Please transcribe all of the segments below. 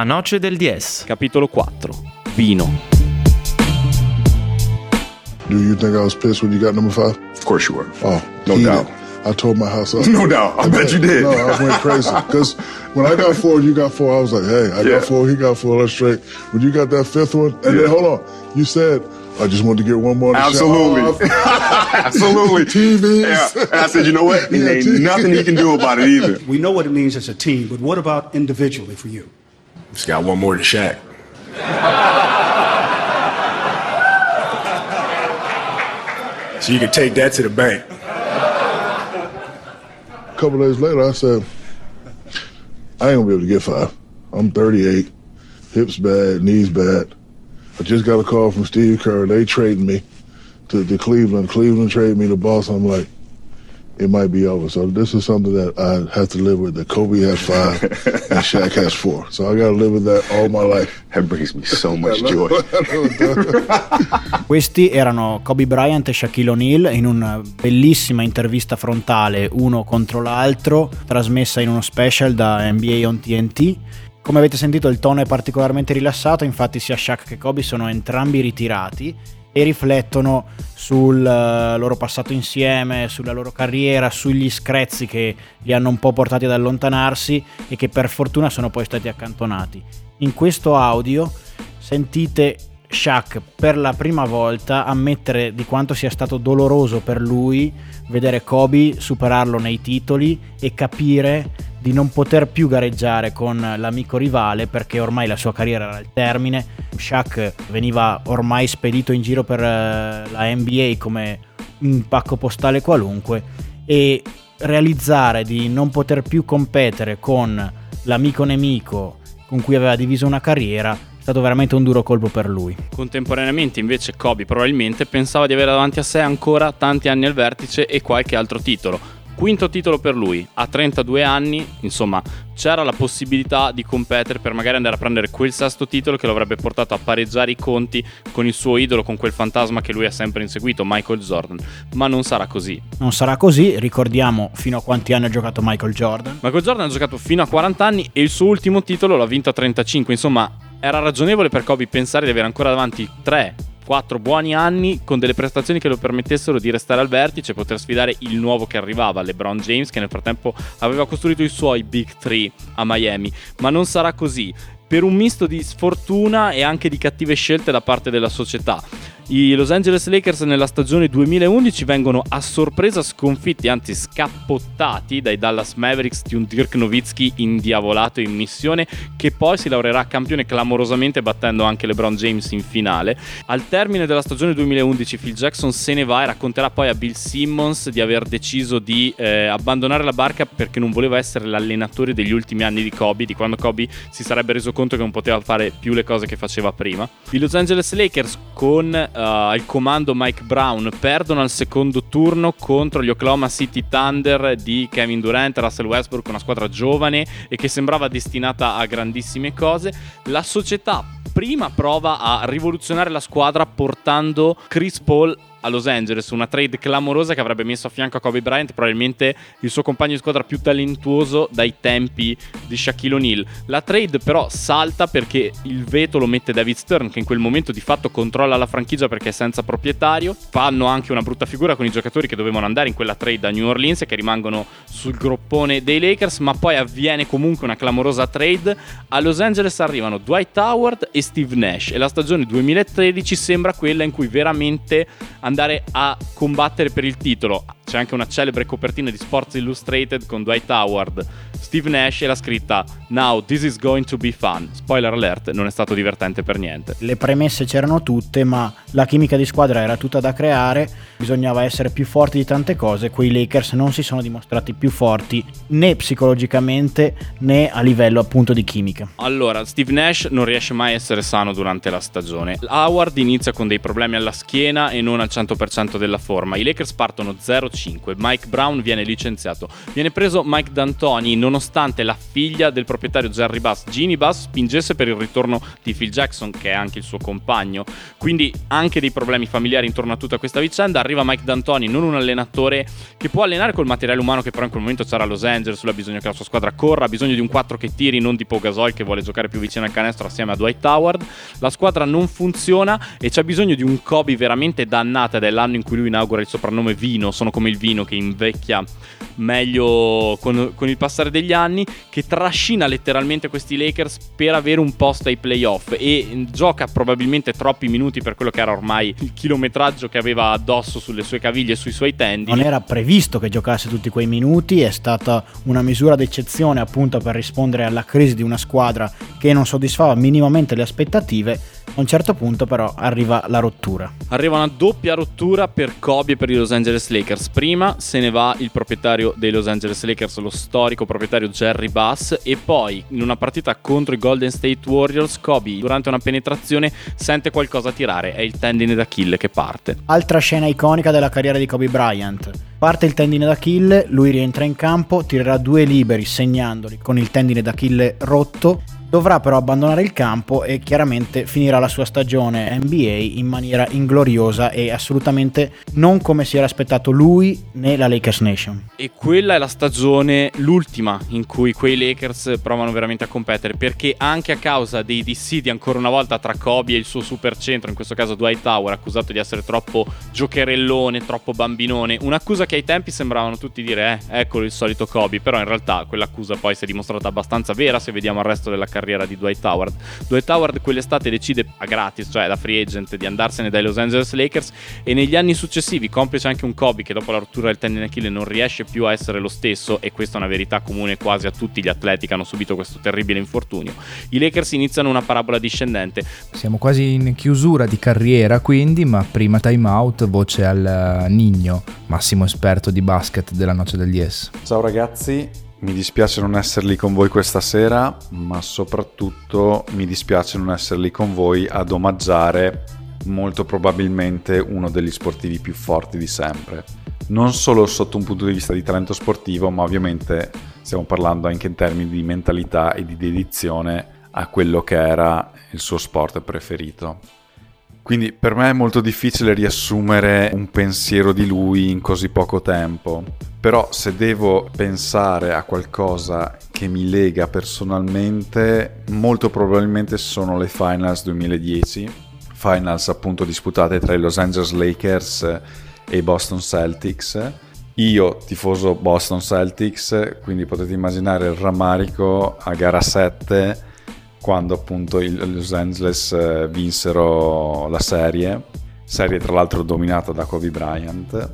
La noce del 10. Capitolo 4. Vino. Do you think I was pissed when you got number five? Of course you were. Oh, No heated. doubt. I told my house up. No doubt. I bet you did. No, I went crazy because when I got four, you got four. I was like, hey, I Yeah. got four, he got four. Let's straight. When you got that fifth one, and Yeah. then hold on, you said I just wanted to get one more. Absolutely. Absolutely. TVs. Yeah. And I said, you know what? Yeah, There ain't TV. nothing he can do about it either. We know what it means as a team, but what about individually for you? Just got one more to Shaq. so you can take that to the bank. A couple days later, I said, I ain't gonna be able to get five. I'm 38, hips bad, knees bad. I just got a call from Steve Kerr. They trading me to, to Cleveland. Cleveland traded me to Boston. I'm like, it might be over. So this is something that I have to live with. That Kobe has five and Shaq has four. So I got to live with that all my life. That brings me so much joy. Questi erano Kobe Bryant e Shaquille O'Neal in una bellissima intervista frontale uno contro l'altro, trasmessa in uno special da NBA on TNT. Come avete sentito il tono è particolarmente rilassato, infatti sia Shaq che Kobe sono entrambi ritirati e riflettono sul eh, loro passato insieme, sulla loro carriera, sugli screzzi che li hanno un po' portati ad allontanarsi e che per fortuna sono poi stati accantonati. In questo audio sentite Shaq per la prima volta ammettere di quanto sia stato doloroso per lui vedere Kobe superarlo nei titoli e capire di non poter più gareggiare con l'amico rivale perché ormai la sua carriera era al termine. Shaq veniva ormai spedito in giro per eh, la NBA come un pacco postale qualunque e realizzare di non poter più competere con l'amico nemico con cui aveva diviso una carriera è stato veramente un duro colpo per lui. Contemporaneamente invece Kobe probabilmente pensava di avere davanti a sé ancora tanti anni al vertice e qualche altro titolo. Quinto titolo per lui, a 32 anni, insomma, c'era la possibilità di competere per magari andare a prendere quel sesto titolo che lo avrebbe portato a pareggiare i conti con il suo idolo, con quel fantasma che lui ha sempre inseguito, Michael Jordan. Ma non sarà così. Non sarà così, ricordiamo fino a quanti anni ha giocato Michael Jordan. Michael Jordan ha giocato fino a 40 anni e il suo ultimo titolo l'ha vinto a 35, insomma era ragionevole per Kobe pensare di avere ancora davanti 3, 4 buoni anni con delle prestazioni che lo permettessero di restare al vertice e poter sfidare il nuovo che arrivava, LeBron James, che nel frattempo aveva costruito i suoi Big 3 a Miami. Ma non sarà così, per un misto di sfortuna e anche di cattive scelte da parte della società. I Los Angeles Lakers nella stagione 2011 vengono a sorpresa sconfitti, anzi scappottati dai Dallas Mavericks di un Dirk Nowitzki indiavolato in missione che poi si laureerà campione clamorosamente battendo anche LeBron James in finale. Al termine della stagione 2011 Phil Jackson se ne va e racconterà poi a Bill Simmons di aver deciso di eh, abbandonare la barca perché non voleva essere l'allenatore degli ultimi anni di Kobe, di quando Kobe si sarebbe reso conto che non poteva fare più le cose che faceva prima. I Los Angeles Lakers con eh, al comando Mike Brown perdono al secondo turno contro gli Oklahoma City Thunder di Kevin Durant, Russell Westbrook, una squadra giovane e che sembrava destinata a grandissime cose. La società prima prova a rivoluzionare la squadra portando Chris Paul a Los Angeles, una trade clamorosa che avrebbe messo a fianco a Kobe Bryant probabilmente il suo compagno di squadra più talentuoso dai tempi di Shaquille O'Neal. La trade però salta perché il veto lo mette David Stern che in quel momento di fatto controlla la franchigia perché è senza proprietario. Fanno anche una brutta figura con i giocatori che dovevano andare in quella trade a New Orleans e che rimangono sul groppone dei Lakers, ma poi avviene comunque una clamorosa trade. A Los Angeles arrivano Dwight Howard e Steve Nash e la stagione 2013 sembra quella in cui veramente andare a combattere per il titolo. C'è anche una celebre copertina di Sports Illustrated con Dwight Howard, Steve Nash e la scritta Now this is going to be fun. Spoiler alert, non è stato divertente per niente. Le premesse c'erano tutte, ma la chimica di squadra era tutta da creare, bisognava essere più forti di tante cose, quei Lakers non si sono dimostrati più forti né psicologicamente né a livello appunto di chimica. Allora, Steve Nash non riesce mai a essere sano durante la stagione. Howard inizia con dei problemi alla schiena e non al 100% della forma. I Lakers partono 0-5. Mike Brown viene licenziato. Viene preso Mike D'Antoni, non nonostante la figlia del proprietario Jerry Bass, Ginny Bass, spingesse per il ritorno di Phil Jackson, che è anche il suo compagno. Quindi anche dei problemi familiari intorno a tutta questa vicenda. Arriva Mike D'Antoni, non un allenatore che può allenare col materiale umano che però in quel momento c'era a Los Angeles, lui ha bisogno che la sua squadra corra, ha bisogno di un 4 che tiri, non Pau Gasol che vuole giocare più vicino al canestro assieme a Dwight Howard. La squadra non funziona e c'è bisogno di un Kobe veramente dannato ed è l'anno in cui lui inaugura il soprannome Vino, sono come il vino che invecchia meglio con, con, il passare degli anni, che trascina letteralmente questi Lakers per avere un posto ai playoff e gioca probabilmente troppi minuti per quello che era ormai il chilometraggio che aveva addosso sulle sue caviglie e sui suoi tendini. Non era previsto che giocasse tutti quei minuti, è stata una misura d'eccezione appunto per rispondere alla crisi di una squadra che non soddisfava minimamente le aspettative a un certo punto però arriva la rottura. Arriva una doppia rottura per Kobe e per i Los Angeles Lakers. Prima se ne va il proprietario dei Los Angeles Lakers, lo storico proprietario Jerry Bass, e poi in una partita contro i Golden State Warriors, Kobe durante una penetrazione sente qualcosa tirare, è il tendine d'Achille che parte. Altra scena iconica della carriera di Kobe Bryant. Parte il tendine d'Achille, lui rientra in campo, tirerà due liberi segnandoli con il tendine d'Achille rotto Dovrà però abbandonare il campo e chiaramente finirà la sua stagione NBA in maniera ingloriosa e assolutamente non come si era aspettato lui né la Lakers Nation. E quella è la stagione, l'ultima, in cui quei Lakers provano veramente a competere, perché anche a causa dei dissidi ancora una volta tra Kobe e il suo supercentro, in questo caso Dwight Tower, accusato di essere troppo giocherellone, troppo bambinone, un'accusa che ai tempi sembravano tutti dire, eh, eccolo il solito Kobe, però in realtà quell'accusa poi si è dimostrata abbastanza vera se vediamo il resto della carriera carriera di Dwight Howard. Dwight Howard quell'estate decide a gratis, cioè da free agent, di andarsene dai Los Angeles Lakers e negli anni successivi, complice anche un Kobe che dopo la rottura del tendine Achille non riesce più a essere lo stesso e questa è una verità comune quasi a tutti gli atleti che hanno subito questo terribile infortunio. I Lakers iniziano una parabola discendente. Siamo quasi in chiusura di carriera quindi, ma prima time out, voce al Nigno, massimo esperto di basket della noce degli S. Ciao ragazzi, mi dispiace non essere lì con voi questa sera, ma soprattutto mi dispiace non essere lì con voi ad omaggiare molto probabilmente uno degli sportivi più forti di sempre. Non solo sotto un punto di vista di talento sportivo, ma ovviamente stiamo parlando anche in termini di mentalità e di dedizione a quello che era il suo sport preferito. Quindi per me è molto difficile riassumere un pensiero di lui in così poco tempo. Però se devo pensare a qualcosa che mi lega personalmente, molto probabilmente sono le finals 2010, finals appunto disputate tra i Los Angeles Lakers e i Boston Celtics. Io tifoso Boston Celtics, quindi potete immaginare il rammarico a gara 7 quando appunto i Los Angeles eh, vinsero la serie, serie tra l'altro dominata da Kobe Bryant.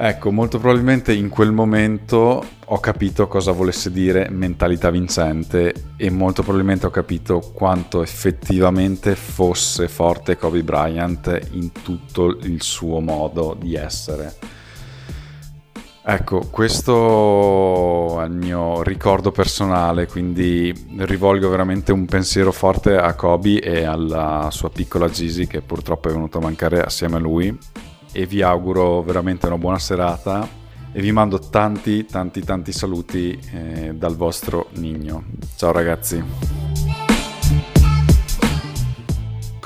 Ecco, molto probabilmente in quel momento ho capito cosa volesse dire mentalità vincente e molto probabilmente ho capito quanto effettivamente fosse forte Kobe Bryant in tutto il suo modo di essere Ecco, questo è il mio ricordo personale, quindi rivolgo veramente un pensiero forte a Kobe e alla sua piccola Gigi che purtroppo è venuta a mancare assieme a lui e vi auguro veramente una buona serata e vi mando tanti tanti tanti saluti eh, dal vostro Nigno. Ciao ragazzi.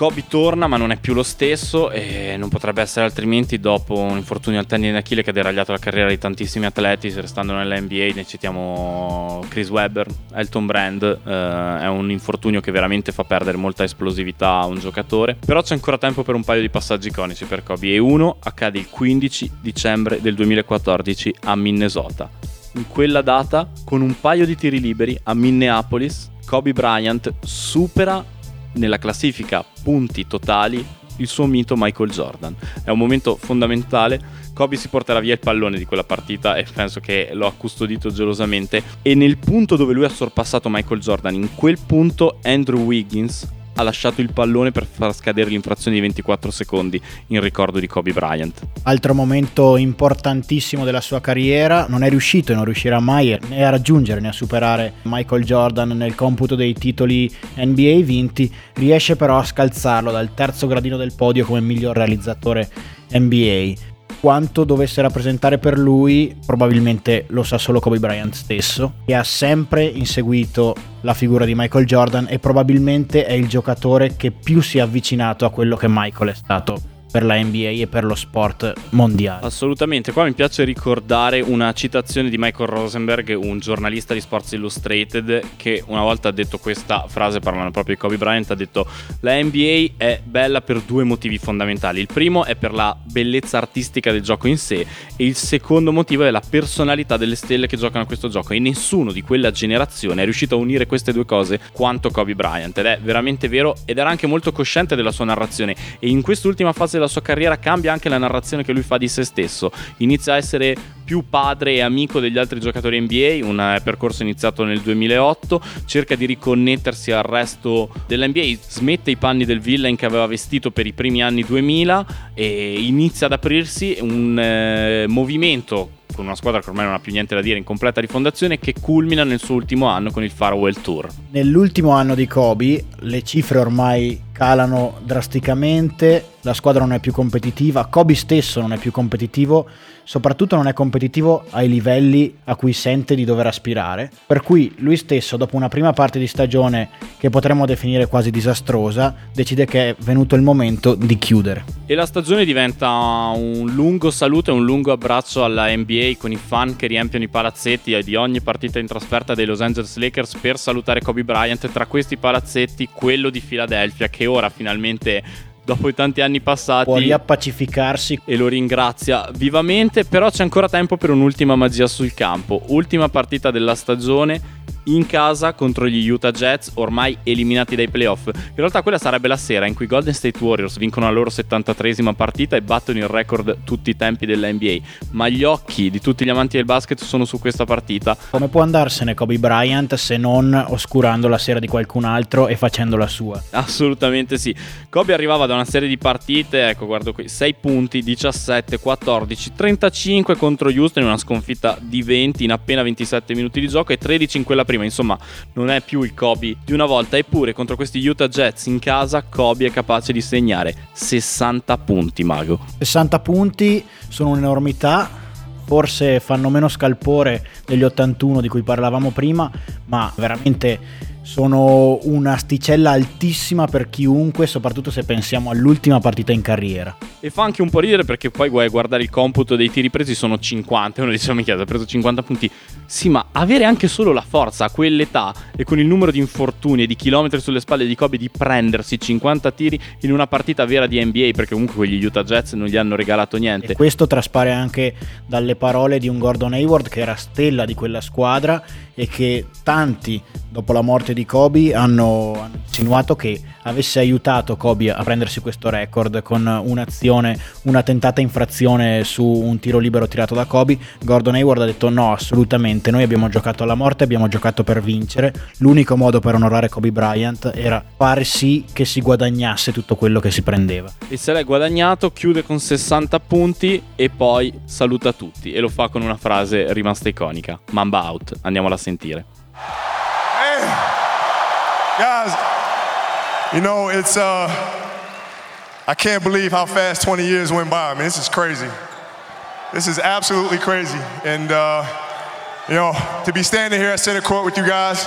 Kobe torna ma non è più lo stesso e non potrebbe essere altrimenti dopo un infortunio al tendine d'Achille che ha deragliato la carriera di tantissimi atleti, restando nell'NBA ne citiamo Chris Webber, Elton Brand, eh, è un infortunio che veramente fa perdere molta esplosività a un giocatore, però c'è ancora tempo per un paio di passaggi iconici per Kobe e uno accade il 15 dicembre del 2014 a Minnesota. In quella data, con un paio di tiri liberi a Minneapolis, Kobe Bryant supera nella classifica punti totali il suo mito Michael Jordan. È un momento fondamentale. Kobe si porterà via il pallone di quella partita e penso che lo ha custodito gelosamente. E nel punto dove lui ha sorpassato Michael Jordan, in quel punto Andrew Wiggins ha lasciato il pallone per far scadere l'infrazione di 24 secondi in ricordo di Kobe Bryant. Altro momento importantissimo della sua carriera, non è riuscito e non riuscirà mai né a raggiungere né a superare Michael Jordan nel computo dei titoli NBA vinti, riesce però a scalzarlo dal terzo gradino del podio come miglior realizzatore NBA. Quanto dovesse rappresentare per lui, probabilmente lo sa solo Kobe Bryant stesso, che ha sempre inseguito la figura di Michael Jordan e probabilmente è il giocatore che più si è avvicinato a quello che Michael è stato per la NBA e per lo sport mondiale. Assolutamente, qua mi piace ricordare una citazione di Michael Rosenberg, un giornalista di Sports Illustrated, che una volta ha detto questa frase parlando proprio di Kobe Bryant, ha detto la NBA è bella per due motivi fondamentali. Il primo è per la bellezza artistica del gioco in sé e il secondo motivo è la personalità delle stelle che giocano a questo gioco e nessuno di quella generazione è riuscito a unire queste due cose quanto Kobe Bryant ed è veramente vero ed era anche molto cosciente della sua narrazione e in quest'ultima fase della sua carriera cambia anche la narrazione che lui fa di se stesso. Inizia a essere più padre e amico degli altri giocatori NBA, un eh, percorso iniziato nel 2008, cerca di riconnettersi al resto dell'NBA, smette i panni del villain che aveva vestito per i primi anni 2000 e inizia ad aprirsi un eh, movimento con una squadra che ormai non ha più niente da dire in completa rifondazione che culmina nel suo ultimo anno con il Farewell Tour. Nell'ultimo anno di Kobe le cifre ormai calano drasticamente, la squadra non è più competitiva, Kobe stesso non è più competitivo, soprattutto non è competitivo ai livelli a cui sente di dover aspirare, per cui lui stesso dopo una prima parte di stagione che potremmo definire quasi disastrosa, decide che è venuto il momento di chiudere. E la stagione diventa un lungo saluto e un lungo abbraccio alla NBA con i fan che riempiono i palazzetti di ogni partita in trasferta dei Los Angeles Lakers per salutare Kobe Bryant, tra questi palazzetti quello di Philadelphia che ora finalmente dopo i tanti anni passati può riappacificarsi e lo ringrazia vivamente, però c'è ancora tempo per un'ultima magia sul campo. Ultima partita della stagione in casa contro gli Utah Jets, ormai eliminati dai playoff. In realtà quella sarebbe la sera in cui i Golden State Warriors vincono la loro 73esima partita e battono il record tutti i tempi dell'NBA. Ma gli occhi di tutti gli amanti del basket sono su questa partita. Come può andarsene Kobe Bryant se non oscurando la sera di qualcun altro e facendo la sua? Assolutamente sì. Kobe arrivava da una serie di partite, ecco guardo qui, 6 punti, 17, 14, 35 contro Houston in una sconfitta di 20 in appena 27 minuti di gioco e 13 in quella prima, insomma non è più il Kobe di una volta, eppure contro questi Utah Jets in casa Kobe è capace di segnare 60 punti, Mago. 60 punti sono un'enormità, forse fanno meno scalpore degli 81 di cui parlavamo prima, ma veramente sono un'asticella altissima per chiunque, soprattutto se pensiamo all'ultima partita in carriera. E fa anche un po' ridere perché poi guai guardare il computo dei tiri presi sono 50 e uno dice mi chiede ha preso 50 punti. Sì, ma avere anche solo la forza a quell'età e con il numero di infortuni e di chilometri sulle spalle di Kobe di prendersi 50 tiri in una partita vera di NBA perché comunque quegli Utah Jets non gli hanno regalato niente. E questo traspare anche dalle parole di un Gordon Hayward che era stella di quella squadra e che tanti dopo la morte di Kobe hanno insinuato che avesse aiutato Kobe a prendersi questo record con un'azione, una tentata infrazione su un tiro libero tirato da Kobe. Gordon Hayward ha detto no, assolutamente, noi abbiamo giocato alla morte, abbiamo giocato per vincere, l'unico modo per onorare Kobe Bryant era fare sì che si guadagnasse tutto quello che si prendeva. E se l'è guadagnato, chiude con 60 punti e poi saluta tutti e lo fa con una frase rimasta iconica, Mamba out, andiamola a sentire. Guys, you know, it's, uh, I can't believe how fast 20 years went by. I mean, this is crazy. This is absolutely crazy. And, uh, you know, to be standing here at center court with you guys,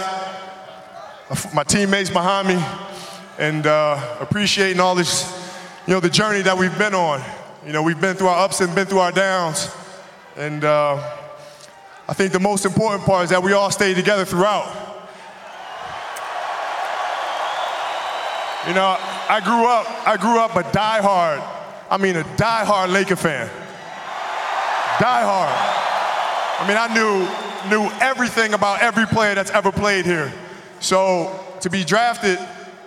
my teammates behind me, and uh, appreciating all this, you know, the journey that we've been on. You know, we've been through our ups and been through our downs. And uh, I think the most important part is that we all stayed together throughout. You know, I grew up, I grew up a die-hard, I mean a die-hard Laker fan. Die-hard. I mean, I knew, knew everything about every player that's ever played here. So to be drafted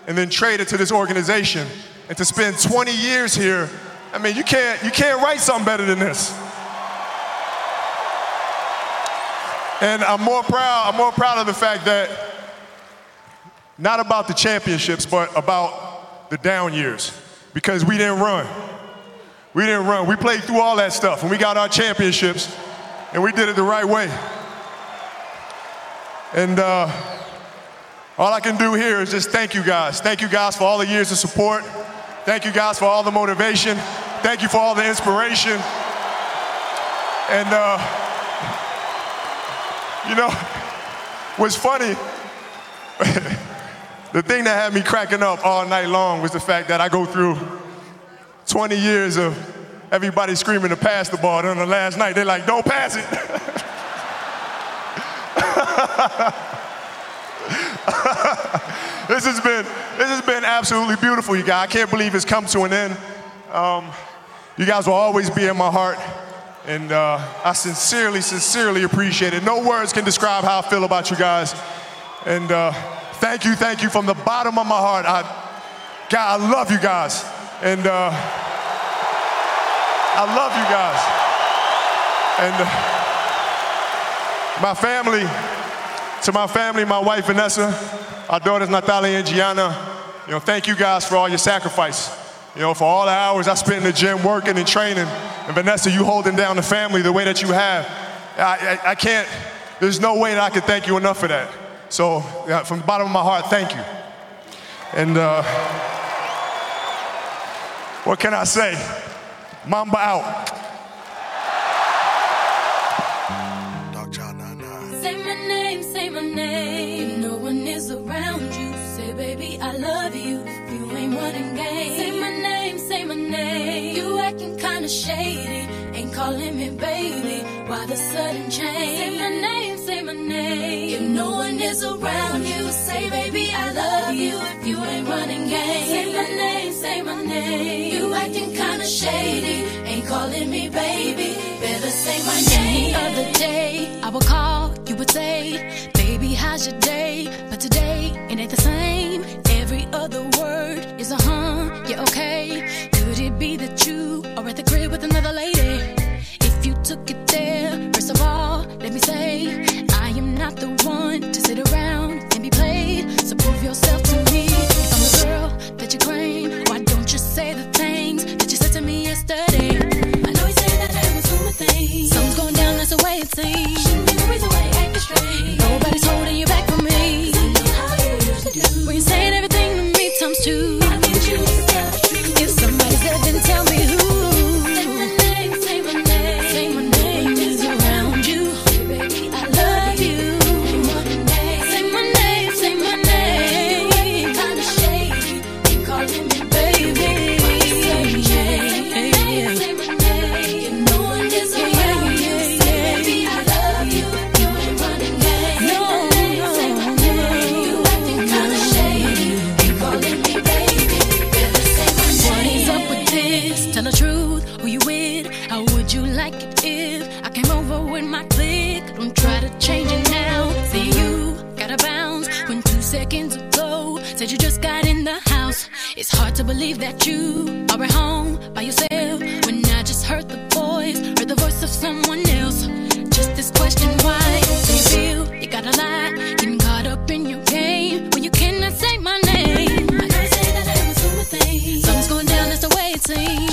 and then traded to this organization and to spend 20 years here, I mean, you can't, you can't write something better than this. And I'm more proud, I'm more proud of the fact that not about the championships, but about the down years. Because we didn't run. We didn't run. We played through all that stuff and we got our championships and we did it the right way. And uh, all I can do here is just thank you guys. Thank you guys for all the years of support. Thank you guys for all the motivation. Thank you for all the inspiration. And, uh, you know, what's funny, the thing that had me cracking up all night long was the fact that I go through 20 years of everybody screaming to pass the ball. And on the last night, they're like, don't pass it. this has been this has been absolutely beautiful, you guys. I can't believe it's come to an end. Um, you guys will always be in my heart, and uh, I sincerely, sincerely appreciate it. No words can describe how I feel about you guys. And uh, thank you, thank you from the bottom of my heart. I, God, I love you guys, and uh, I love you guys. And uh, my family, to my family, my wife Vanessa, our daughters Natalia and Gianna, you know, thank you guys for all your sacrifice. You know, for all the hours I spent in the gym working and training, and Vanessa, you holding down the family the way that you have. I, I, I can't, there's no way that I can thank you enough for that. So, yeah, from the bottom of my heart, thank you. And uh, what can I say? Mamba out. Say my name, say my name. No one is around you, say, baby, I love you. You ain't running game. Say my name, say my name. You acting kinda shady, ain't calling me baby. Why the sudden change? Say my name, say my name. If no one is around you, say, baby, I love you. If you ain't running game, say my name, say my name. You acting kinda shady, ain't calling me baby. Better say my name. The other day, I would call, you would say, baby, how's your day? But today, it ain't the same. Every other are at home by yourself when I just heard the voice, heard the voice of someone else. Just this question, why do you feel you got a lot? Getting caught up in your game when you cannot say my name. I you say that I was doing my thing. Something's going down, that's the way it seems.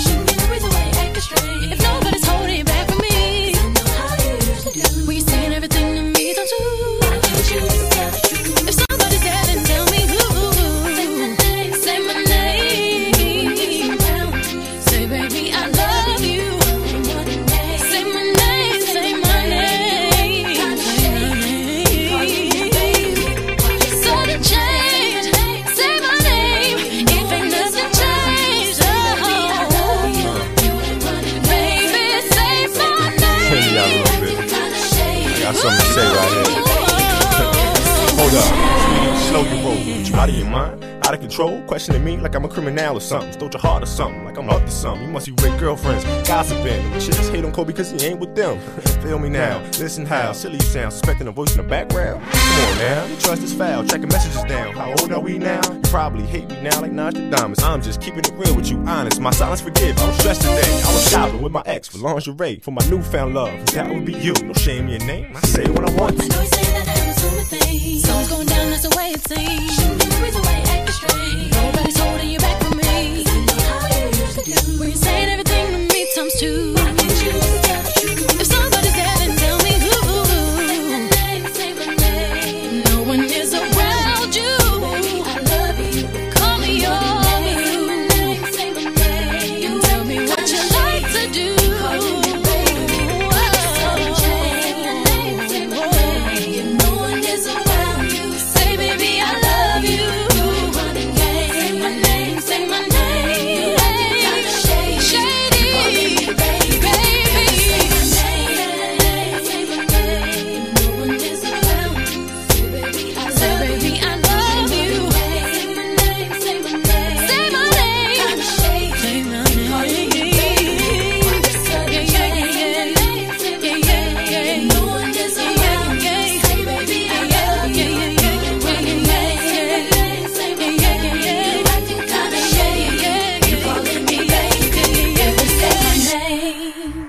Control? Questioning me like I'm a criminal or something. Stole your heart or something, like I'm up to something. You must be with girlfriends, gossiping. Chicks hate on Kobe because he ain't with them. Feel me now, listen how silly you sound. Suspecting a voice in the background. Come on now, you trust is foul. Checking messages down. How old are we now? You probably hate me now like Nostradamus. I'm just keeping it real with you, honest. My silence forgive. I was stressed today. I was shopping with my ex for lingerie for my newfound love. That would be you. No shame in your name. I say what I want. I know you say that doing my thing. Something's going down, that's the way it seems. Shouldn't be the reason why strength. Nobody's holding you back.